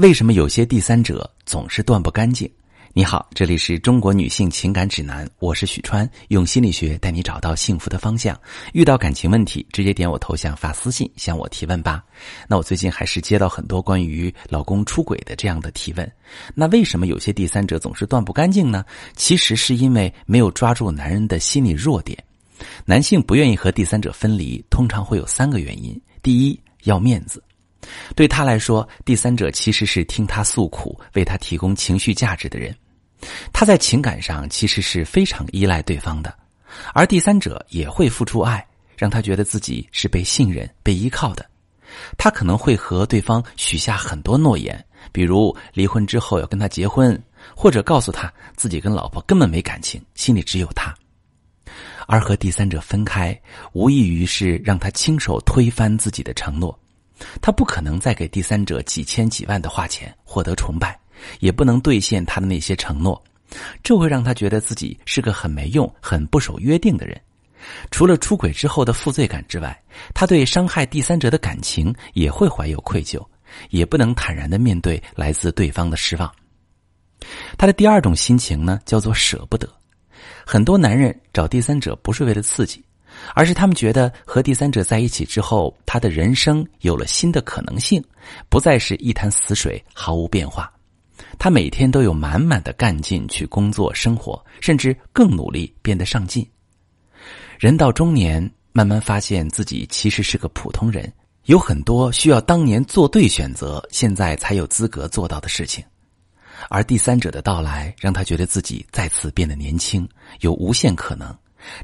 为什么有些第三者总是断不干净？你好，这里是中国女性情感指南，我是许川，用心理学带你找到幸福的方向。遇到感情问题，直接点我头像发私信向我提问吧。那我最近还是接到很多关于老公出轨的这样的提问。那为什么有些第三者总是断不干净呢？其实是因为没有抓住男人的心理弱点。男性不愿意和第三者分离，通常会有三个原因：第一，要面子。对他来说，第三者其实是听他诉苦、为他提供情绪价值的人。他在情感上其实是非常依赖对方的，而第三者也会付出爱，让他觉得自己是被信任、被依靠的。他可能会和对方许下很多诺言，比如离婚之后要跟他结婚，或者告诉他自己跟老婆根本没感情，心里只有他。而和第三者分开，无异于是让他亲手推翻自己的承诺。他不可能再给第三者几千几万的花钱获得崇拜，也不能兑现他的那些承诺，这会让他觉得自己是个很没用、很不守约定的人。除了出轨之后的负罪感之外，他对伤害第三者的感情也会怀有愧疚，也不能坦然的面对来自对方的失望。他的第二种心情呢，叫做舍不得。很多男人找第三者不是为了刺激。而是他们觉得和第三者在一起之后，他的人生有了新的可能性，不再是一潭死水，毫无变化。他每天都有满满的干劲去工作、生活，甚至更努力，变得上进。人到中年，慢慢发现自己其实是个普通人，有很多需要当年做对选择，现在才有资格做到的事情。而第三者的到来，让他觉得自己再次变得年轻，有无限可能。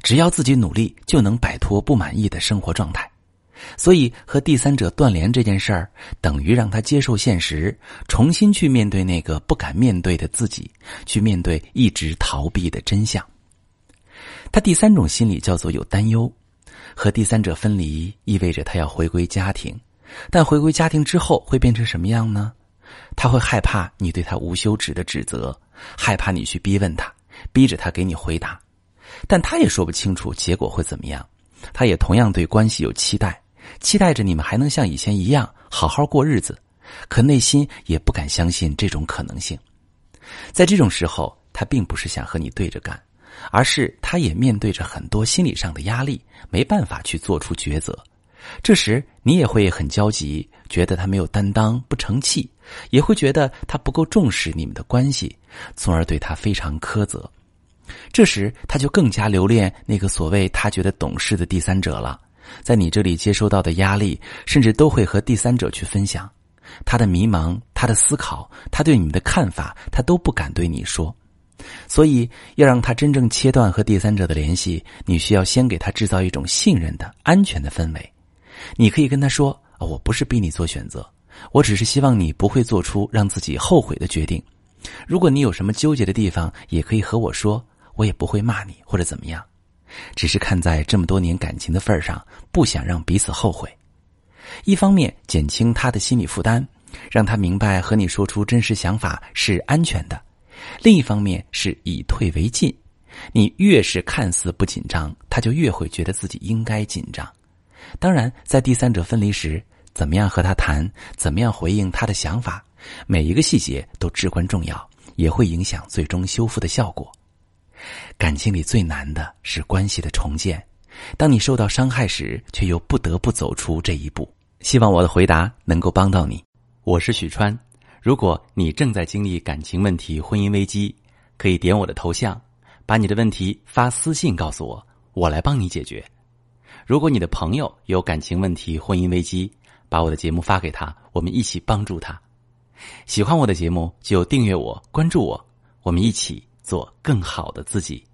只要自己努力，就能摆脱不满意的生活状态。所以，和第三者断联这件事儿，等于让他接受现实，重新去面对那个不敢面对的自己，去面对一直逃避的真相。他第三种心理叫做有担忧，和第三者分离意味着他要回归家庭，但回归家庭之后会变成什么样呢？他会害怕你对他无休止的指责，害怕你去逼问他，逼着他给你回答。但他也说不清楚结果会怎么样，他也同样对关系有期待，期待着你们还能像以前一样好好过日子，可内心也不敢相信这种可能性。在这种时候，他并不是想和你对着干，而是他也面对着很多心理上的压力，没办法去做出抉择。这时你也会很焦急，觉得他没有担当，不成器，也会觉得他不够重视你们的关系，从而对他非常苛责。这时，他就更加留恋那个所谓他觉得懂事的第三者了。在你这里接收到的压力，甚至都会和第三者去分享。他的迷茫，他的思考，他对你的看法，他都不敢对你说。所以，要让他真正切断和第三者的联系，你需要先给他制造一种信任的安全的氛围。你可以跟他说：“我不是逼你做选择，我只是希望你不会做出让自己后悔的决定。如果你有什么纠结的地方，也可以和我说。”我也不会骂你或者怎么样，只是看在这么多年感情的份上，不想让彼此后悔。一方面减轻他的心理负担，让他明白和你说出真实想法是安全的；另一方面是以退为进。你越是看似不紧张，他就越会觉得自己应该紧张。当然，在第三者分离时，怎么样和他谈，怎么样回应他的想法，每一个细节都至关重要，也会影响最终修复的效果。感情里最难的是关系的重建。当你受到伤害时，却又不得不走出这一步。希望我的回答能够帮到你。我是许川。如果你正在经历感情问题、婚姻危机，可以点我的头像，把你的问题发私信告诉我，我来帮你解决。如果你的朋友有感情问题、婚姻危机，把我的节目发给他，我们一起帮助他。喜欢我的节目就订阅我、关注我，我们一起。做更好的自己。